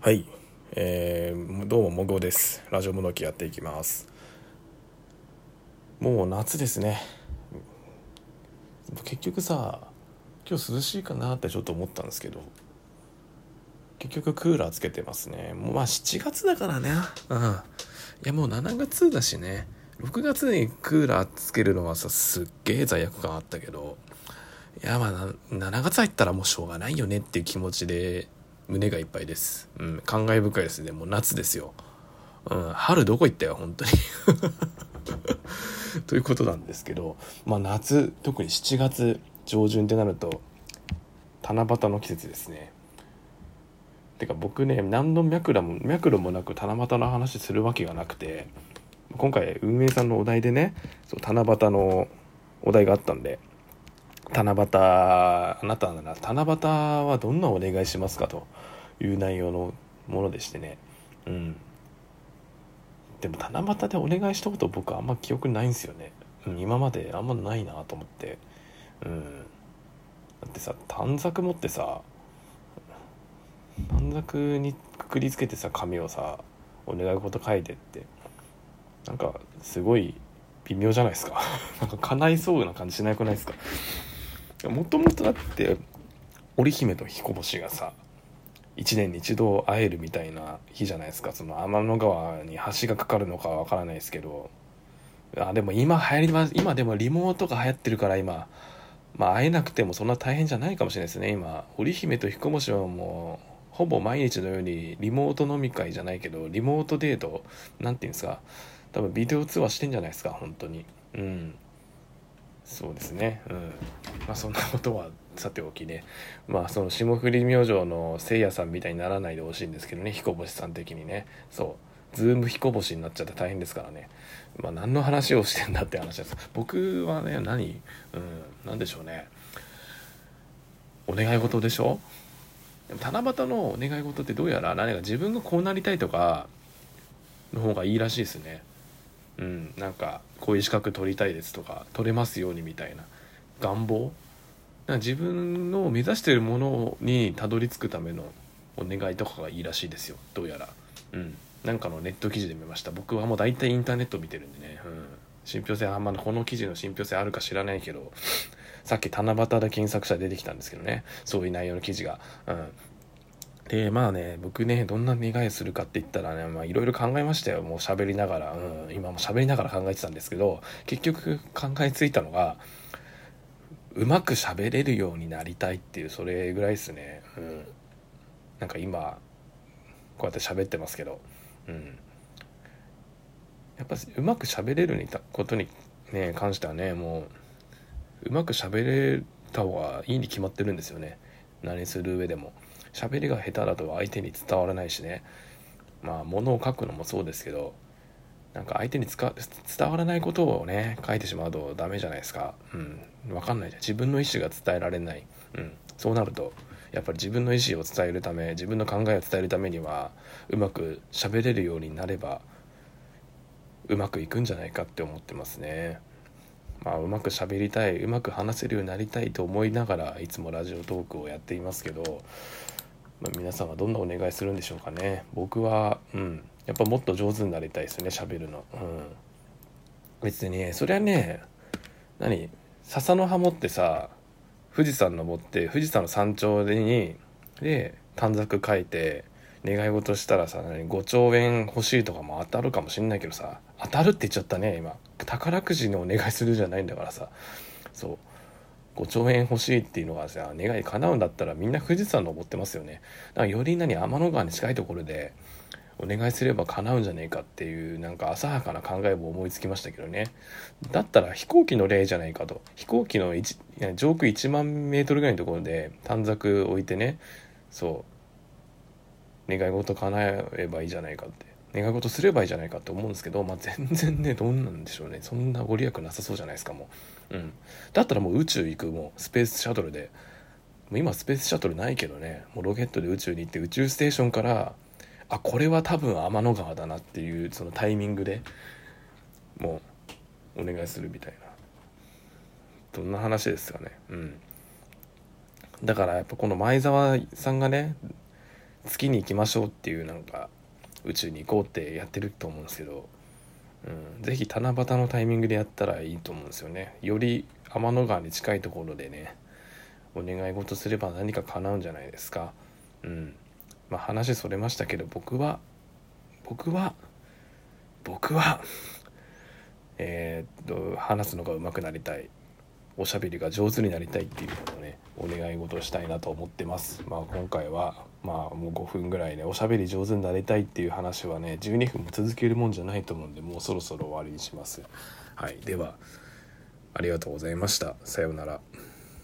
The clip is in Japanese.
はい、えー、どうももごです。ラジオもどきやっていきます。もう夏ですね。結局さ今日涼しいかなってちょっと思ったんですけど結局クーラーつけてますね。もうまあ7月だからねうん。いやもう7月だしね。6月にクーラーつけるのはさすっげえ罪悪感あったけどいやまあ7月入ったらもうしょうがないよねっていう気持ちで胸がいっぱいです。うん、感慨深いですね。もう夏ですよ。うん、春どこ行ったよ、本当に。ということなんですけど、まあ夏、特に7月上旬ってなると、七夕の季節ですね。てか僕ね、何の脈絡も、脈絡もなく七夕の話するわけがなくて、今回運営さんのお題でね、そう七夕のお題があったんで、七夕あなたなら七夕はどんなお願いしますかという内容のものでしてね。うん。でも七夕でお願いしたこと僕あんま記憶ないんですよね、うん、今まであんまないなと思って。うん。だってさ短冊持ってさ短冊にくくりつけてさ紙をさお願い事書いてって。なんかすごい微妙じゃないですか。なんか叶いそうな感じしなくないですか？もともとだって織姫と彦星がさ1年に一度会えるみたいな日じゃないですか。その天の川に橋がかかるのかは分からないですけど。あでも今流行りま今でもリモートが流行ってるから今。まあ会えなくてもそんな大変じゃないかもしれないですね。今織姫と彦星はもうほぼ毎日のようにリモート飲み会じゃないけどリモートデートなんていうんですか。多分ビデオ通話してんじゃないですか本当に。うん。そうですね。うん。まあそんなことはさておきね。まあその霜降り明星のせいやさんみたいにならないでほしいんですけどね。彦星さん的にね。そう。ズーム彦星になっちゃって大変ですからね。まあ何の話をしてんだって話です。僕はね何？うん。何でしょうね。お願い事でしょ？でも七夕のお願い事ってどうやら何か自分がこうなりたいとかの方がいいらしいですね。うん。なんかこういう資格取りたいですとか取れますようにみたいな願望。自分の目指しているものにたどり着くためのお願いとかがいいらしいですよ。どうやら。うん。なんかのネット記事で見ました。僕はもう大体インターネット見てるんでね、うん、信憑性あんまこの記事の信憑性あるか知らないけど。さっき七夕で検索者出てきたんですけどね。そういう内容の記事が、うん、でまあね僕ねどんな願いするかって言ったらねいろいろ考えましたよ。もう喋りながら、うん、今も喋りながら考えてたんですけど結局考えついたのがうまく喋れるようになりたいっていうそれぐらいですね。うん。なんか今こうやって喋ってますけど。うん。やっぱうまく喋れることにね関してはねもううまく喋れた方がいいに決まってるんですよね。何する上でも。喋りが下手だと相手に伝わらないしね。まあ物を書くのもそうですけどなんか相手に伝わらないことをね書いてしまうとダメじゃないですか。うん。分かんないじゃん。自分の意思が伝えられない。うん。そうなるとやっぱり自分の意思を伝えるため自分の考えを伝えるためにはうまく喋れるようになればうまくいくんじゃないかって思ってますね。まあうまく喋りたいうまく話せるようになりたいと思いながらいつもラジオトークをやっていますけどまあ、皆さんはどんなお願いするんでしょうかね。僕はうんやっぱもっと上手になりたいですね喋るの。うん。別にそれはね何笹の葉持ってさ富士山登って富士山の山頂にで短冊書いて願い事したらさ5兆円欲しいとかも当たるかもしんないけどさ当たるって言っちゃったね今。宝くじのお願いするじゃないんだからさ。そう。5兆円欲しいっていうのがさ願い叶うんだったらみんな富士山登ってますよね。だからより何天の川に近いところでお願いすれば叶うんじゃねえかっていうなんか浅はかな考えも思いつきましたけどね。だったら飛行機の例じゃないかと。飛行機の上空1万メートルぐらいのところで短冊置いてね。そう。願い事叶えばいいじゃないかって。願い事すればいいじゃないかって思うんですけど、まあ、全然ねどうなんでしょうね。そんなご利益なさそうじゃないですかもう、うん、だったらもう宇宙行くもうスペースシャトルで。もう今スペースシャトルないけどね。もうロケットで宇宙に行って宇宙ステーションからあこれは多分天の川だなっていうそのタイミングでもうお願いするみたいな。どんな話ですかね。うん。だからやっぱこの前澤さんがね月に行きましょうっていうなんか宇宙に行こうってやってると思うんですけど、うん、是非七夕のタイミングでやったらいいと思うんですよね。より天の川に近いところでねお願い事すれば何か叶うんじゃないですか。うん。まあ話それましたけど僕は僕は僕はえー、っと話すのが上手くなりたい。おしゃべりが上手になりたいっていうのをねお願い事をしたいなと思ってます。まあ今回はまあもう5分ぐらいねおしゃべり上手になりたいっていう話はね12分も続けるもんじゃないと思うんでもうそろそろ終わりにします。はい。ではありがとうございました。さようなら。